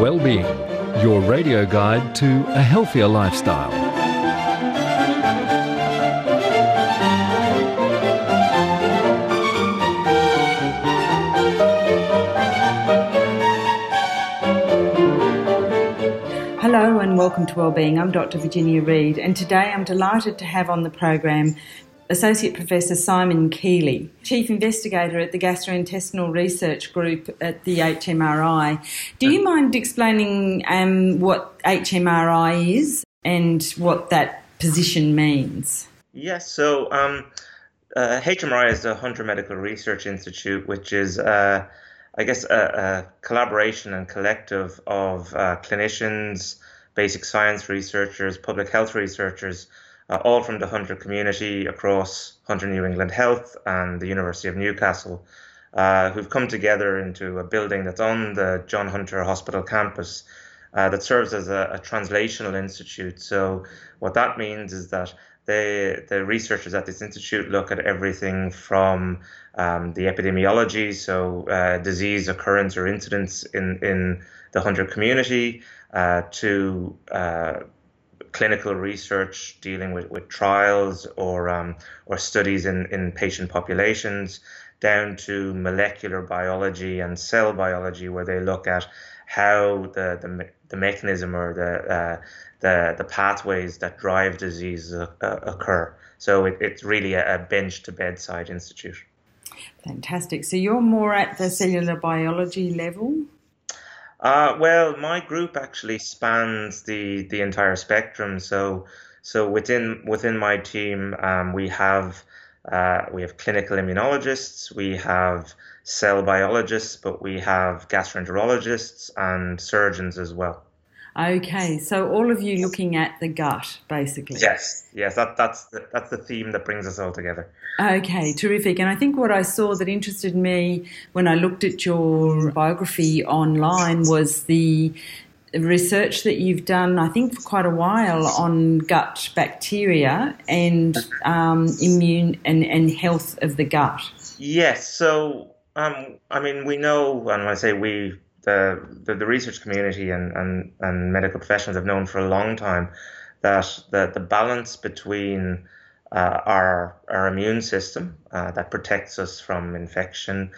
Wellbeing, your radio guide to a healthier lifestyle. Hello and welcome to Wellbeing. I'm Dr. Virginia Reid, and today I'm delighted to have on the program Associate Professor Simon Keely, Chief Investigator at the Gastrointestinal Research Group at the HMRI. Do you mind explaining um, what HMRI is and what that position means? Yes, so um, uh, HMRI is the Hunter Medical Research Institute, which is, uh, I guess, a, a, collaboration and collective of uh, clinicians, basic science researchers, public health researchers uh, all from the Hunter community across Hunter New England Health and the University of Newcastle, uh, who've come together into a building that's on the John Hunter Hospital campus uh, that serves as a, a, translational institute. So, what that means is that they, the researchers at this institute look at everything from um, the epidemiology, so uh, disease occurrence or incidence in, in the Hunter community, uh, to uh, clinical research dealing with, with trials or um, or studies in, in patient populations down to molecular biology and cell biology where they look at how the, the, the mechanism or the, uh, the, the pathways that drive disease uh, occur. So it, it's really a, a bench to bedside institute. Fantastic. So you're more at the cellular biology level? Uh, well, my group actually spans the the entire spectrum. So so within within my team, um, we have uh, we have clinical immunologists, we have cell biologists, but we have gastroenterologists and surgeons as well. Okay, so all of you looking at the gut, basically. Yes, yes, that, that's the, that's the theme that brings us all together. Okay, terrific. And I think what I saw that interested me when I looked at your biography online was the research that you've done, I think, for quite a while on gut bacteria and um, immune and, and health of the gut. Yes, so um, I mean, we know, and I say we, the, the, the research community and, and, and medical professionals have known for a long time that the, the balance between uh, our, our immune system uh, that protects us from infection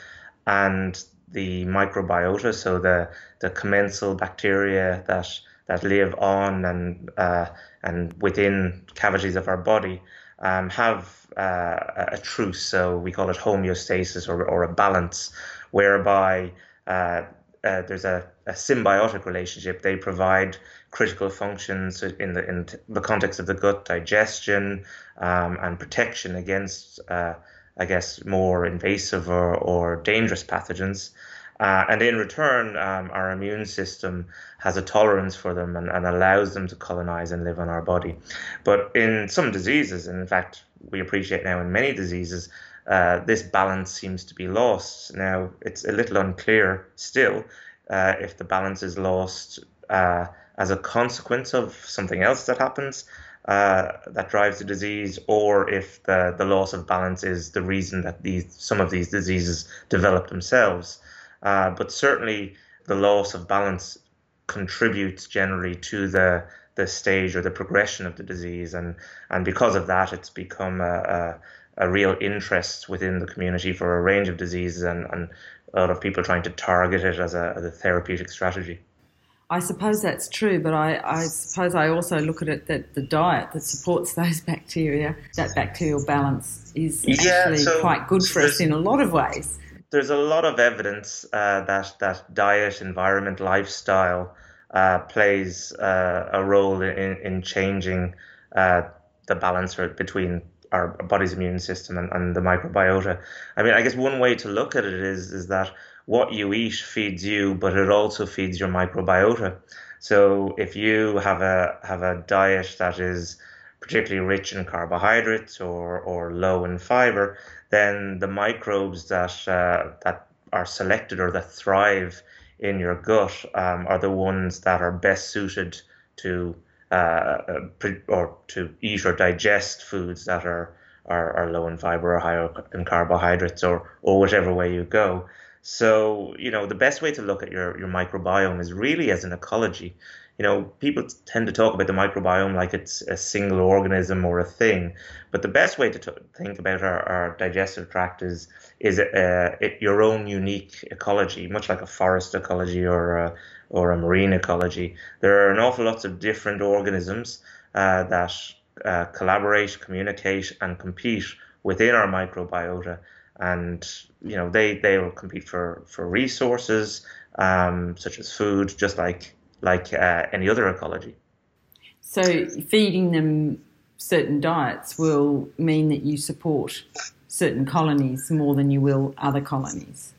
and the microbiota, so the, the commensal bacteria that, that live on and, uh, and within cavities of our body, um, have uh, a truce. So we call it homeostasis or, or a balance, whereby uh, uh, there's a, a, symbiotic relationship. They provide critical functions in the in the context of the gut digestion um, and protection against, uh, I guess, more invasive or, or dangerous pathogens. Uh, and in return, um, our immune system has a tolerance for them and, and allows them to colonize and live on our body. But in some diseases, and in fact, we appreciate now in many diseases, uh, this balance seems to be lost. Now, it's a little unclear still uh, if the balance is lost uh, as a consequence of something else that happens uh, that drives the disease, or if the, the loss of balance is the reason that these some of these diseases develop themselves. Uh, but certainly, the loss of balance contributes generally to the the stage or the progression of the disease, and and because of that, it's become a, a a real interest within the community for a range of diseases and, and a lot of people trying to target it as a, as a therapeutic strategy. I suppose that's true, but I, I, suppose I also look at it that the diet that supports those bacteria, that bacterial balance, is yeah, actually so quite good for us in a lot of ways. There's a lot of evidence uh, that that diet, environment, lifestyle uh, plays uh, a role in, in changing uh, the balance between our body's immune system and, and the microbiota. I mean, I guess one way to look at it is is that what you eat feeds you, but it also feeds your microbiota. So if you have a have a diet that is particularly rich in carbohydrates or, or low in fiber, then the microbes that uh, that are selected or that thrive in your gut um, are the ones that are best suited to Uh, uh, or to eat or digest foods that are, are, are low in fiber or high in carbohydrates or, or whichever way you go. So, you know, the best way to look at your, your microbiome is really as an ecology. You know, people tend to talk about the microbiome like it's a single organism or a thing, but the best way to t- think about our, our digestive tract is is uh, it, your own unique ecology, much like a forest ecology or a, or a marine ecology. There are an awful lots of different organisms uh, that uh, collaborate, communicate, and compete within our microbiota. And you know they they will compete for for resources um, such as food, just like like uh, any other ecology. So feeding them certain diets will mean that you support certain colonies more than you will other colonies.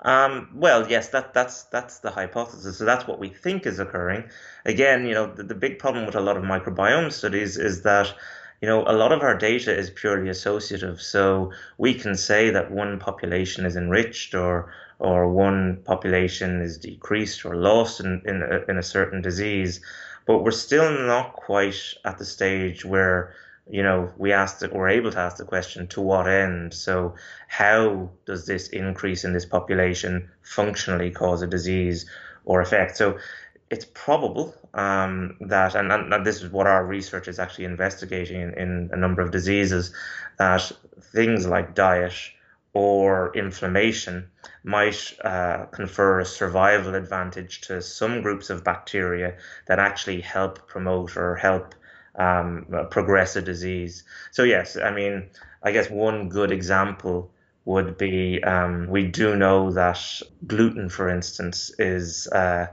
Um, well, yes, that that's that's the hypothesis. So that's what we think is occurring. Again, you know, the, the big problem with a lot of microbiome studies is that you know a lot of our data is purely associative. So we can say that one population is enriched or or one population is decreased or lost in in a, in a certain disease, but we're still not quite at the stage where you know, we asked it, we're able to ask the question to what end? So, how does this increase in this population functionally cause a disease or effect? So, it's probable um, that, and, and, this is what our research is actually investigating in, in a number of diseases, that things like diet or inflammation might uh, confer a survival advantage to some groups of bacteria that actually help promote or help um, progress a disease. So yes, I mean, I guess one good example would be um, we do know that gluten, for instance, is uh,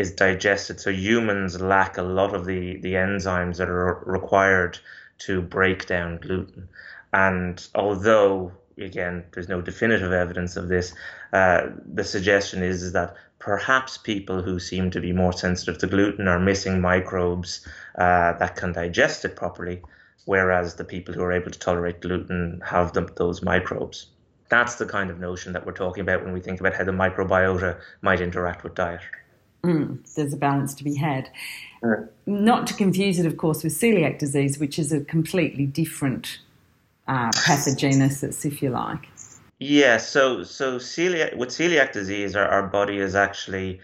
is digested. So humans lack a lot of the the enzymes that are required to break down gluten. And although again, there's no definitive evidence of this. Uh, the suggestion is, is that perhaps people who seem to be more sensitive to gluten are missing microbes uh, that can digest it properly, whereas the people who are able to tolerate gluten have the, those microbes. That's the kind of notion that we're talking about when we think about how the microbiota might interact with diet. Mm, there's a balance to be had. Not to confuse it, of course, with celiac disease, which is a completely different uh, pathogenesis, if you like. Yeah, so so celiac with celiac disease, our, our body has actually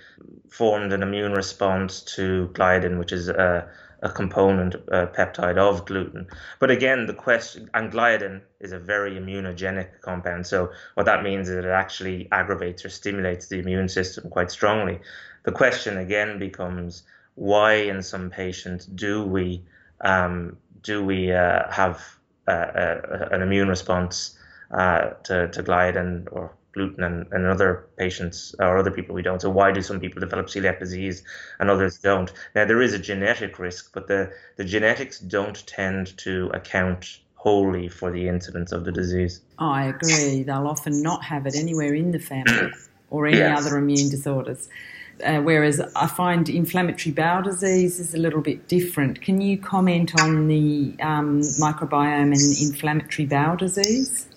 formed an immune response to gliadin, which is a, a component a peptide of gluten. But again, the question and gliadin is a very immunogenic compound. So what that means is it actually aggravates or stimulates the immune system quite strongly. The question again becomes why in some patients do we um, do we uh, have uh, uh, an immune response uh, to, to gliadin or gluten and, and other patients or other people we don't. So why do some people develop celiac disease and others don't? Now there is a genetic risk, but the, the genetics don't tend to account wholly for the incidence of the disease. I agree. They'll often not have it anywhere in the family or any yes. other immune disorders. Uh, whereas I find inflammatory bowel disease is a little bit different. Can you comment on the um, microbiome and inflammatory bowel disease?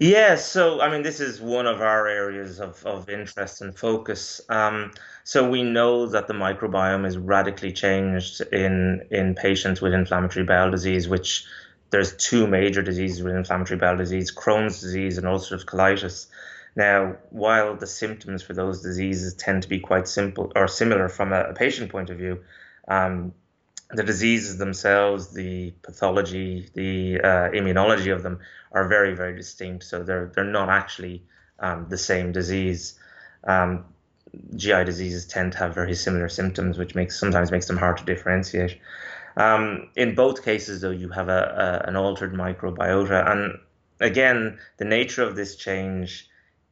Yeah, so I mean, this is one of our areas of, of interest and focus. Um, so we know that the microbiome is radically changed in in patients with inflammatory bowel disease, which there's two major diseases with inflammatory bowel disease: Crohn's disease and ulcerative colitis. Now, while the symptoms for those diseases tend to be quite simple or similar from a, a patient point of view, um, the diseases themselves, the pathology, the uh, immunology of them are very, very distinct. So they're they're not actually um, the same disease. Um, GI diseases tend to have very similar symptoms, which makes sometimes makes them hard to differentiate. Um, in both cases, though, you have a, a, an altered microbiota, and again, the nature of this change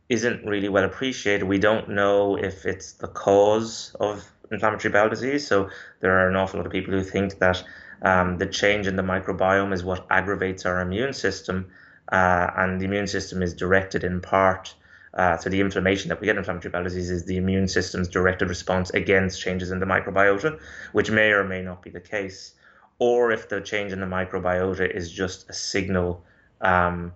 isn't really well appreciated. We don't know if it's the cause of inflammatory bowel disease. So there are an awful lot of people who think that um, the change in the microbiome is what aggravates our immune system, uh, and the immune system is directed in part. Uh, so the inflammation that we get in inflammatory bowel disease is the immune system's directed response against changes in the microbiota, which may or may not be the case. Or if the change in the microbiota is just a signal, um,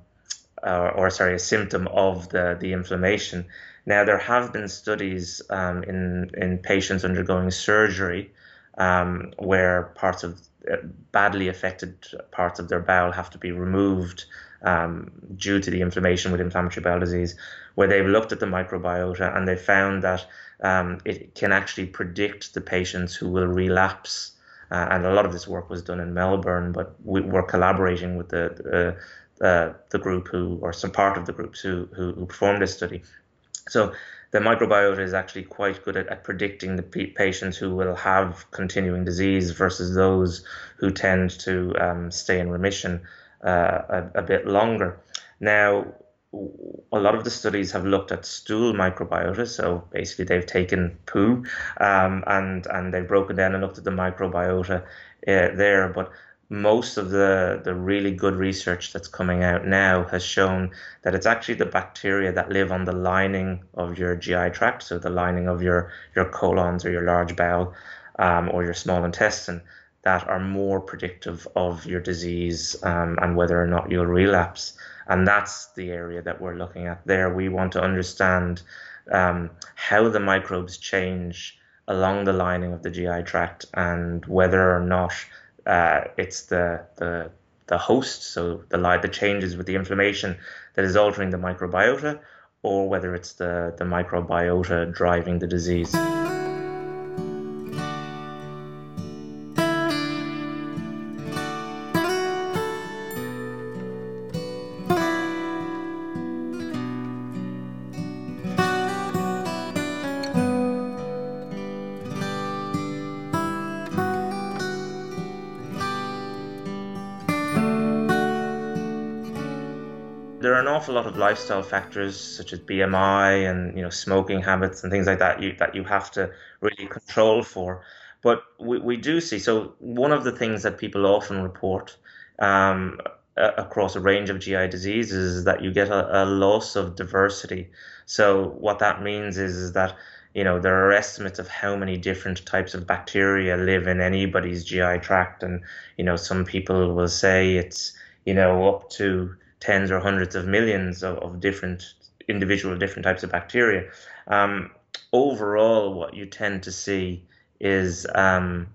or, or sorry, a symptom of the the inflammation, now, there have been studies um, in, in patients undergoing surgery um, where parts of uh, badly affected parts of their bowel have to be removed um, due to the inflammation with inflammatory bowel disease, where they've looked at the microbiota and they found that um, it can actually predict the patients who will relapse. Uh, and a lot of this work was done in Melbourne, but we were collaborating with the uh, uh, the group who, or some part of the groups who, who, who performed this study. So the microbiota is actually quite good at, at predicting the p- patients who will have continuing disease versus those who tend to um, stay in remission uh, a, a, bit longer. Now, a lot of the studies have looked at stool microbiota, so basically they've taken poo um, and and they've broken down and looked at the microbiota uh, there, but most of the, the really good research that's coming out now has shown that it's actually the bacteria that live on the lining of your GI tract, so the lining of your, your colons or your large bowel um, or your small intestine, that are more predictive of your disease um, and whether or not you'll relapse. And that's the area that we're looking at there. We want to understand um, how the microbes change along the lining of the GI tract and whether or not uh, it's the, the the host, so the the changes with the inflammation that is altering the microbiota, or whether it's the, the microbiota driving the disease. Awful lot of lifestyle factors such as BMI and you know smoking habits and things like that you that you have to really control for. But we, we do see so one of the things that people often report um, across a range of GI diseases is that you get a, a loss of diversity. So what that means is, is that you know there are estimates of how many different types of bacteria live in anybody's GI tract, and you know some people will say it's you know up to tens or hundreds of millions of, of different individual different types of bacteria. Um, overall, what you tend to see is um,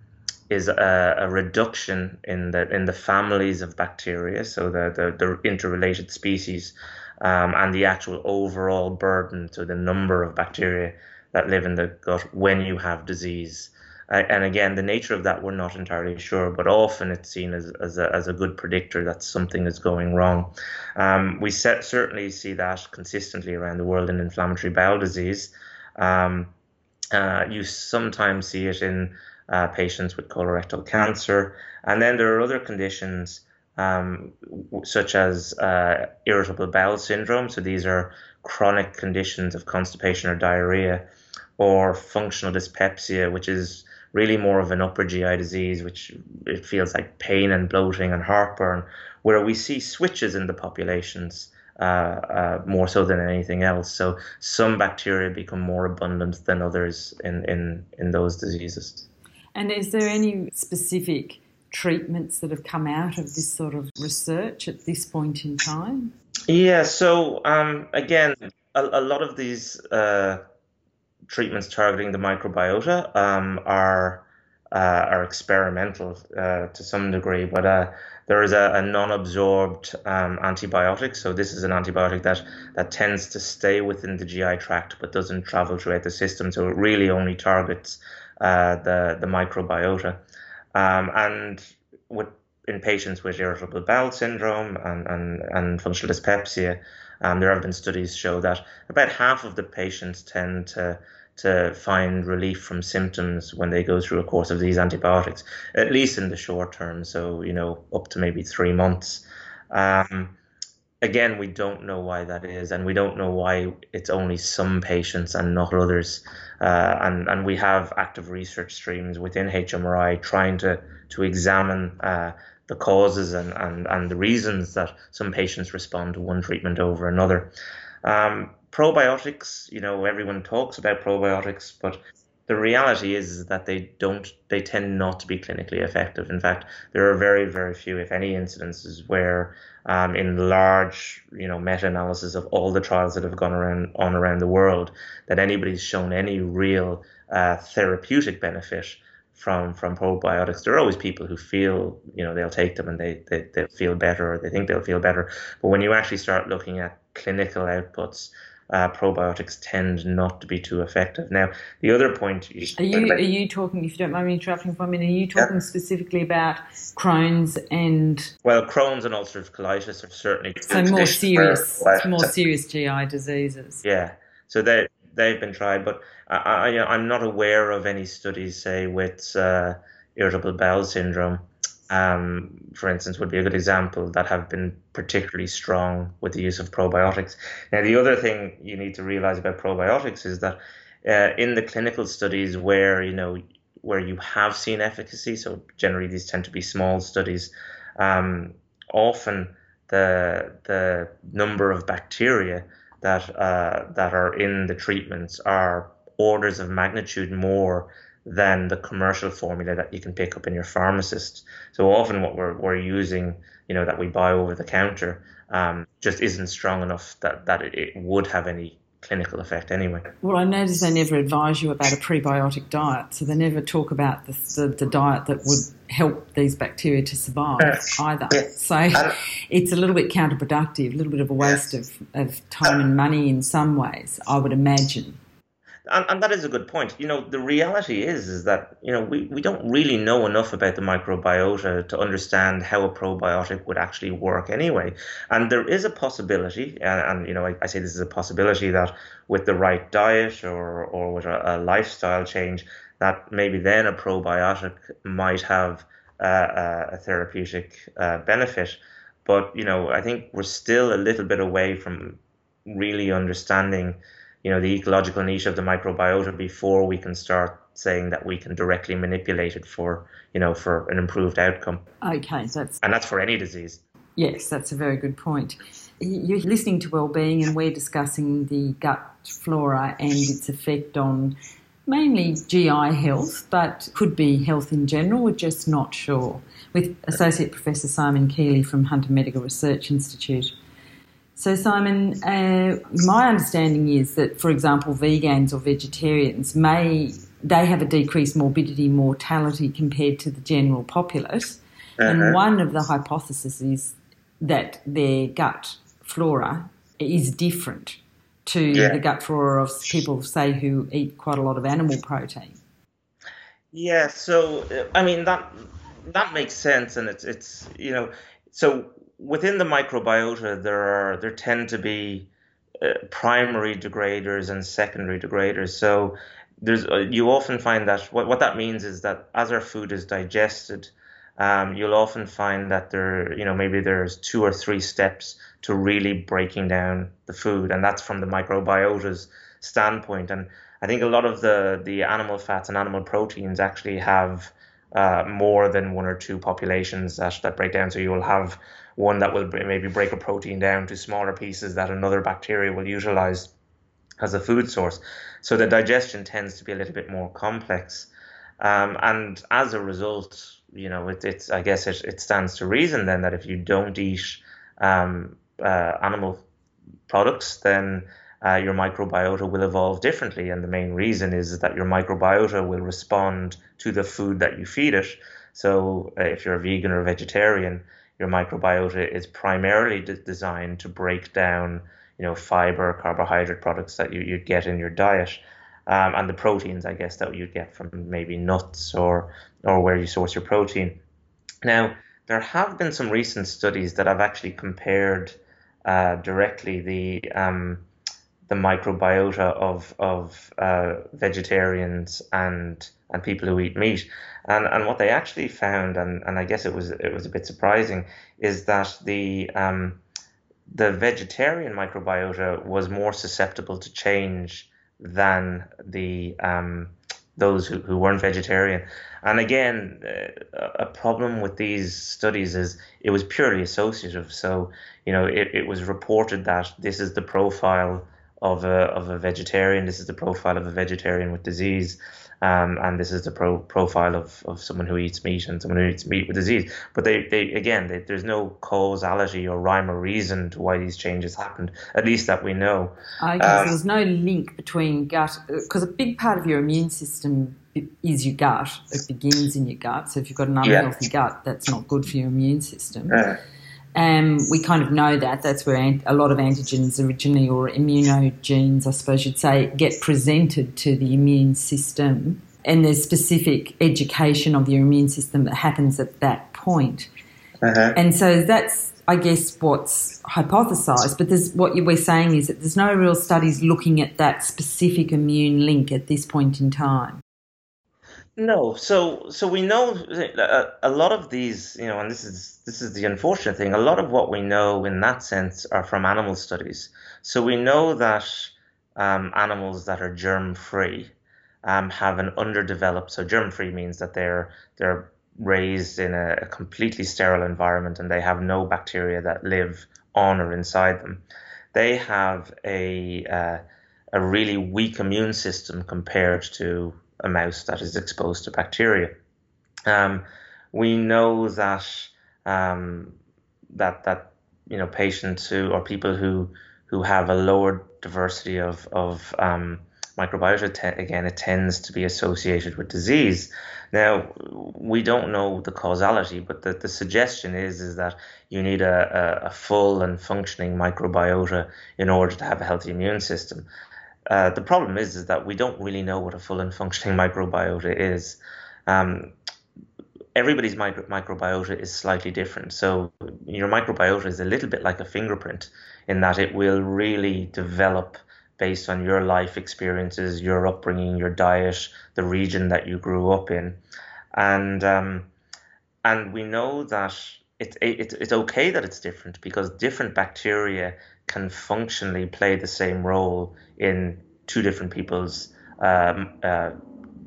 is a, a, reduction in the in the families of bacteria, so the the, the interrelated species, um, and the actual overall burden, so the number of bacteria that live in the gut when you have disease. And again, the nature of that we're not entirely sure, but often it's seen as, as, a, as a good predictor that something is going wrong. Um, we set, certainly see that consistently around the world in inflammatory bowel disease. Um, uh, you sometimes see it in uh, patients with colorectal cancer, and then there are other conditions um, such as uh, irritable bowel syndrome. So these are chronic conditions of constipation or diarrhea, or functional dyspepsia, which is really more of an upper GI disease, which it feels like pain and bloating and heartburn, where we see switches in the populations uh, uh, more so than anything else. So some bacteria become more abundant than others in, in, in those diseases. And is there any specific treatments that have come out of this sort of research at this point in time? Yeah, so um, again, a, a, lot of these uh, treatments targeting the microbiota um, are uh, are experimental uh, to some degree, but uh, there is a, a non-absorbed um, antibiotic. So this is an antibiotic that that tends to stay within the GI tract but doesn't travel throughout the system. So it really only targets uh, the the microbiota, um, and with in patients with irritable bowel syndrome and, and, and functional dyspepsia, um, there have been studies show that about half of the patients tend to to find relief from symptoms when they go through a course of these antibiotics, at least in the short term. So you know, up to maybe three months. Um, again, we don't know why that is, and we don't know why it's only some patients and not others. Uh, and and we have active research streams within HMRI trying to to examine uh, the causes and, and, and the reasons that some patients respond to one treatment over another. Um, probiotics, you know, everyone talks about probiotics, but the reality is that they don't they tend not to be clinically effective in fact there are very very few if any incidences where um, in large you know meta-analysis of all the trials that have gone around on around the world that anybody's shown any real uh, therapeutic benefit from from probiotics. There are always people who feel you know they'll take them and they they they feel better or they think they'll feel better. But when you actually start looking at clinical outputs, uh, probiotics tend not to be too effective. Now, the other point you are you about, are you talking, if you don't mind me interrupting for a minute, are you talking yeah. specifically about Crohn's and well, Crohn's and ulcerative colitis are certainly so more serious, more serious GI diseases. Yeah, so they they've been tried, but I, I I'm not aware of any studies, say, with uh, irritable bowel syndrome um, for instance, would be a good example that have been particularly strong with the use of probiotics. Now, the other thing you need to realize about probiotics is that uh, in the clinical studies where you know where you have seen efficacy, so generally these tend to be small studies, um, often the the number of bacteria that uh, that are in the treatments are orders of magnitude more than the commercial formula that you can pick up in your pharmacist. So often what we're, we're using, you know, that we buy over the counter, um, just isn't strong enough that, that it, it would have any clinical effect anyway. Well, I notice they never advise you about a prebiotic diet, so they never talk about the, the, the diet that would help these bacteria to survive either. So um, it's a little bit counterproductive, a little bit of a waste of, of time and money in some ways, I would imagine and, and that is a good point. You know, the reality is is that you know we, we don't really know enough about the microbiota to understand how a probiotic would actually work anyway. And there is a possibility, and, and you know, I, I, say this is a possibility that with the right diet or or with a, a lifestyle change, that maybe then a probiotic might have uh, a therapeutic uh, benefit. But you know, I think we're still a little bit away from really understanding you know the ecological niche of the microbiota before we can start saying that we can directly manipulate it for you know for an improved outcome. Okay, that's and that's for any disease. Yes, that's a very good point. You're listening to Wellbeing, and we're discussing the gut flora and its effect on mainly GI health, but could be health in general. We're just not sure. With Associate Professor Simon Keely from Hunter Medical Research Institute. So, Simon, uh, my understanding is that, for example, vegans or vegetarians may they have a decreased morbidity mortality compared to the general populace, uh-huh. and one of the hypotheses is that their gut flora is different to yeah. the gut flora of people, say, who eat quite a lot of animal protein. Yeah, so I mean that that makes sense, and it's it's you know so within the microbiota, there are there tend to be uh, primary degraders and secondary degraders. So there's uh, you often find that what what that means is that as our food is digested, um, you'll often find that there you know maybe there's two or three steps to really breaking down the food, and that's from the microbiota's standpoint. And I think a lot of the the animal fats and animal proteins actually have uh, more than one or two populations that, that break down. So you will have one that will maybe break a protein down to smaller pieces that another bacteria will utilize as a food source. So the digestion tends to be a little bit more complex. Um, and as a result, you know, it, it's I guess it, it stands to reason then that if you don't eat um, uh, animal products, then uh, your microbiota will evolve differently. And the main reason is that your microbiota will respond to the food that you feed it. So uh, if you're a vegan or a vegetarian, your microbiota is primarily de- designed to break down, you know, fiber, carbohydrate products that you, you'd get in your diet. Um, and the proteins, I guess, that you'd get from maybe nuts or or where you source your protein. Now, there have been some recent studies that have actually compared uh, directly the um, the microbiota of of uh, vegetarians and and people who eat meat. And and what they actually found, and, and I guess it was it was a bit surprising, is that the um, the vegetarian microbiota was more susceptible to change than the um, those who, who weren't vegetarian. And again, uh, a problem with these studies is it was purely associative. So, you know, it, it was reported that this is the profile of a, of a vegetarian, this is the profile of a vegetarian with disease. Um, and this is the pro- profile of, of someone who eats meat and someone who eats meat with disease. But they, they again, they, there's no causality or rhyme or reason to why these changes happened, at least that we know. Okay, um, there's no link between gut, because a big part of your immune system is your gut. It begins in your gut. So if you've got an unhealthy yeah. gut, that's not good for your immune system. Uh. Um, we kind of know that. That's where a lot of antigens originally, or immunogenes, I suppose you'd say, get presented to the immune system. And there's specific education of your immune system that happens at that point. Uh-huh. And so that's, I guess, what's hypothesized. But there's, what we're saying is that there's no real studies looking at that specific immune link at this point in time. No, so so we know a, a lot of these, you know, and this is this is the unfortunate thing. A lot of what we know in that sense are from animal studies. So we know that um, animals that are germ free um, have an underdeveloped. So germ free means that they're they're raised in a, a completely sterile environment and they have no bacteria that live on or inside them. They have a uh, a really weak immune system compared to a mouse that is exposed to bacteria. Um, we know that um, that that you know patients who or people who who have a lower diversity of of um, microbiota te- again it tends to be associated with disease. Now we don't know the causality, but the, the suggestion is is that you need a, a, a full and functioning microbiota in order to have a healthy immune system. Uh, the problem is, is that we don't really know what a full and functioning microbiota is. Um, everybody's micro- microbiota is slightly different. So your microbiota is a little bit like a fingerprint in that it will really develop based on your life experiences, your upbringing, your diet, the region that you grew up in, and um, and we know that it's it, it's okay that it's different because different bacteria can functionally play the same role in two different people's um, uh,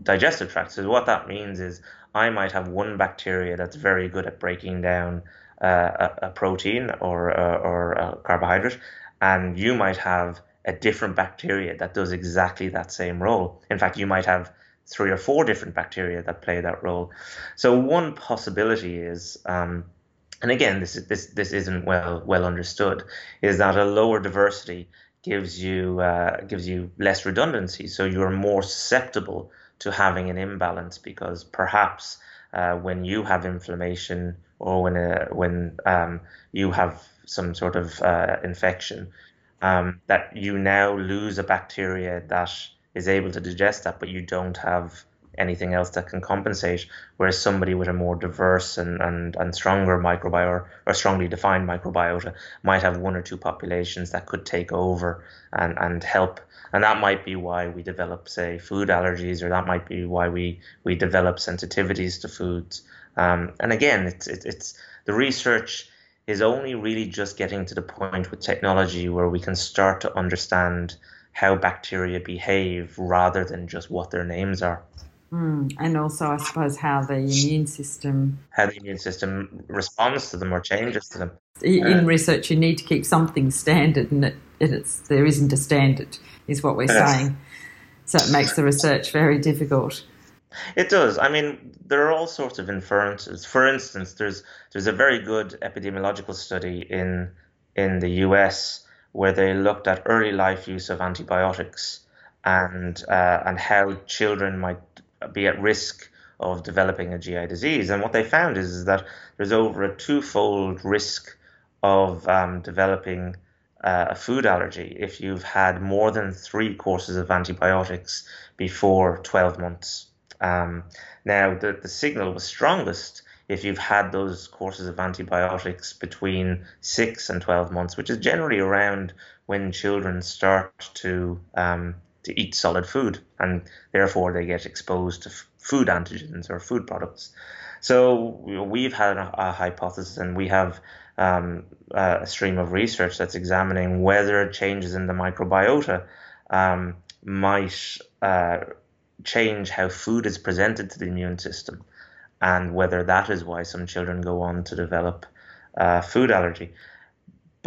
digestive tracts. So what that means is I might have one bacteria that's very good at breaking down uh, a, a, protein or uh, or a carbohydrate, and you might have a different bacteria that does exactly that same role. In fact, you might have three or four different bacteria that play that role. So one possibility is um, and again, this is this this isn't well well understood, is that a lower diversity gives you uh, gives you less redundancy, so you're more susceptible to having an imbalance because perhaps uh, when you have inflammation or when uh, when um, you have some sort of uh, infection, um, that you now lose a bacteria that is able to digest that, but you don't have anything else that can compensate. Whereas somebody with a more diverse and, and, and stronger microbiota or strongly defined microbiota might have one or two populations that could take over and, and help. And that might be why we develop, say, food allergies, or that might be why we, we develop sensitivities to foods. Um, and again, it's, it, it's the research is only really just getting to the point with technology where we can start to understand how bacteria behave rather than just what their names are. Mm, and also, I suppose, how the immune system how the immune system responds to them or changes to them. In uh, research, you need to keep something standard, and it, it's there isn't a standard, is what we're yes. saying. So it makes the research very difficult. It does. I mean, there are all sorts of inferences. For instance, there's there's a very good epidemiological study in in the U.S. where they looked at early life use of antibiotics and uh, and how children might be at risk of developing a GI disease. And what they found is, is that there's over a twofold risk of um, developing uh, a food allergy if you've had more than three courses of antibiotics before 12 months. Um, now, the, the signal was strongest if you've had those courses of antibiotics between 6 and 12 months, which is generally around when children start to um, to eat solid food, and therefore they get exposed to food antigens or food products. So we've had a, a hypothesis, and we have um, a stream of research that's examining whether changes in the microbiota um, might uh, change how food is presented to the immune system, and whether that is why some children go on to develop uh, food allergy.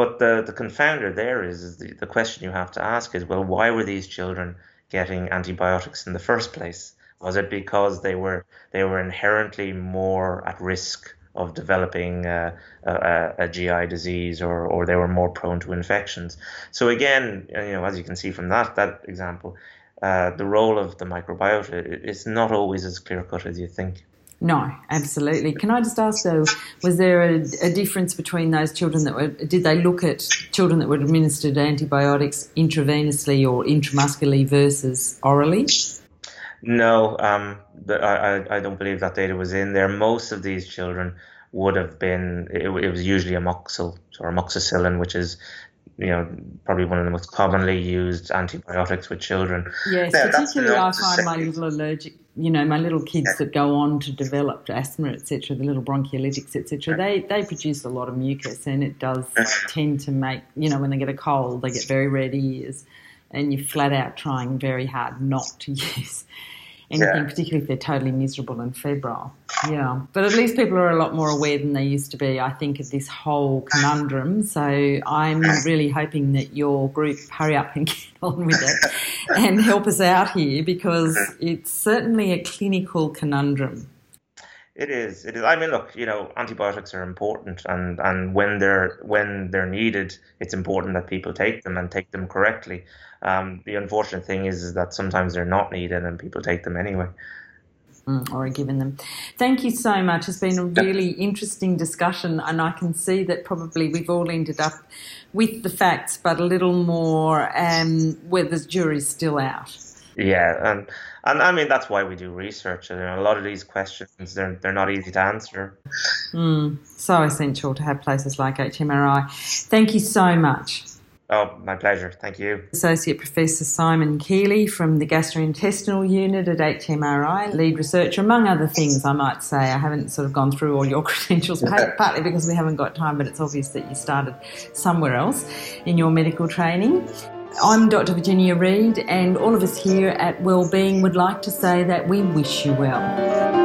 But the, the confounder there is, is the, the question you have to ask is well, why were these children getting antibiotics in the first place? Was it because they were they were inherently more at risk of developing uh, a, a, GI disease or, or they were more prone to infections? So again, you know, as you can see from that that example, uh, the role of the microbiota is not always as clear cut as you think. No, absolutely. Can I just ask though, was there a, a, difference between those children that were, did they look at children that were administered antibiotics intravenously or intramuscularly versus orally? No, um, I, I don't believe that data was in there. Most of these children would have been, it, it was usually amoxil or amoxicillin, which is you know, probably one of the most commonly used antibiotics with children. Yes, now, particularly I find my little allergic, you know, my little kids that go on to develop asthma, etc., the little bronchiolitics, etc., they, they produce a lot of mucus and it does tend to make, you know, when they get a cold, they get very red ears and you're flat out trying very hard not to use anything, yeah. particularly if they're totally miserable and febrile. Yeah, but at least people are a lot more aware than they used to be, I think, of this whole conundrum. So I'm really hoping that your group hurry up and get on with it and help us out here because it's certainly a clinical conundrum. It is. It is. I mean, look, you know, antibiotics are important, and, and when they're when they're needed, it's important that people take them and take them correctly. Um, the unfortunate thing is, is that sometimes they're not needed, and people take them anyway. Mm, or given them. Thank you so much. It's been a really interesting discussion, and I can see that probably we've all ended up with the facts, but a little more um, where the jury's still out. Yeah, and and I mean that's why we do research. And a lot of these questions they're they're not easy to answer. Mm, so essential to have places like HMRI. Thank you so much. Oh, my pleasure. Thank you. Associate Professor Simon Keely from the Gastrointestinal Unit at HMRI, lead researcher, among other things, I might say. I haven't sort of gone through all your credentials, partly because we haven't got time, but it's obvious that you started somewhere else in your medical training. I'm Dr. Virginia Reid, and all of us here at Wellbeing would like to say that we wish you well.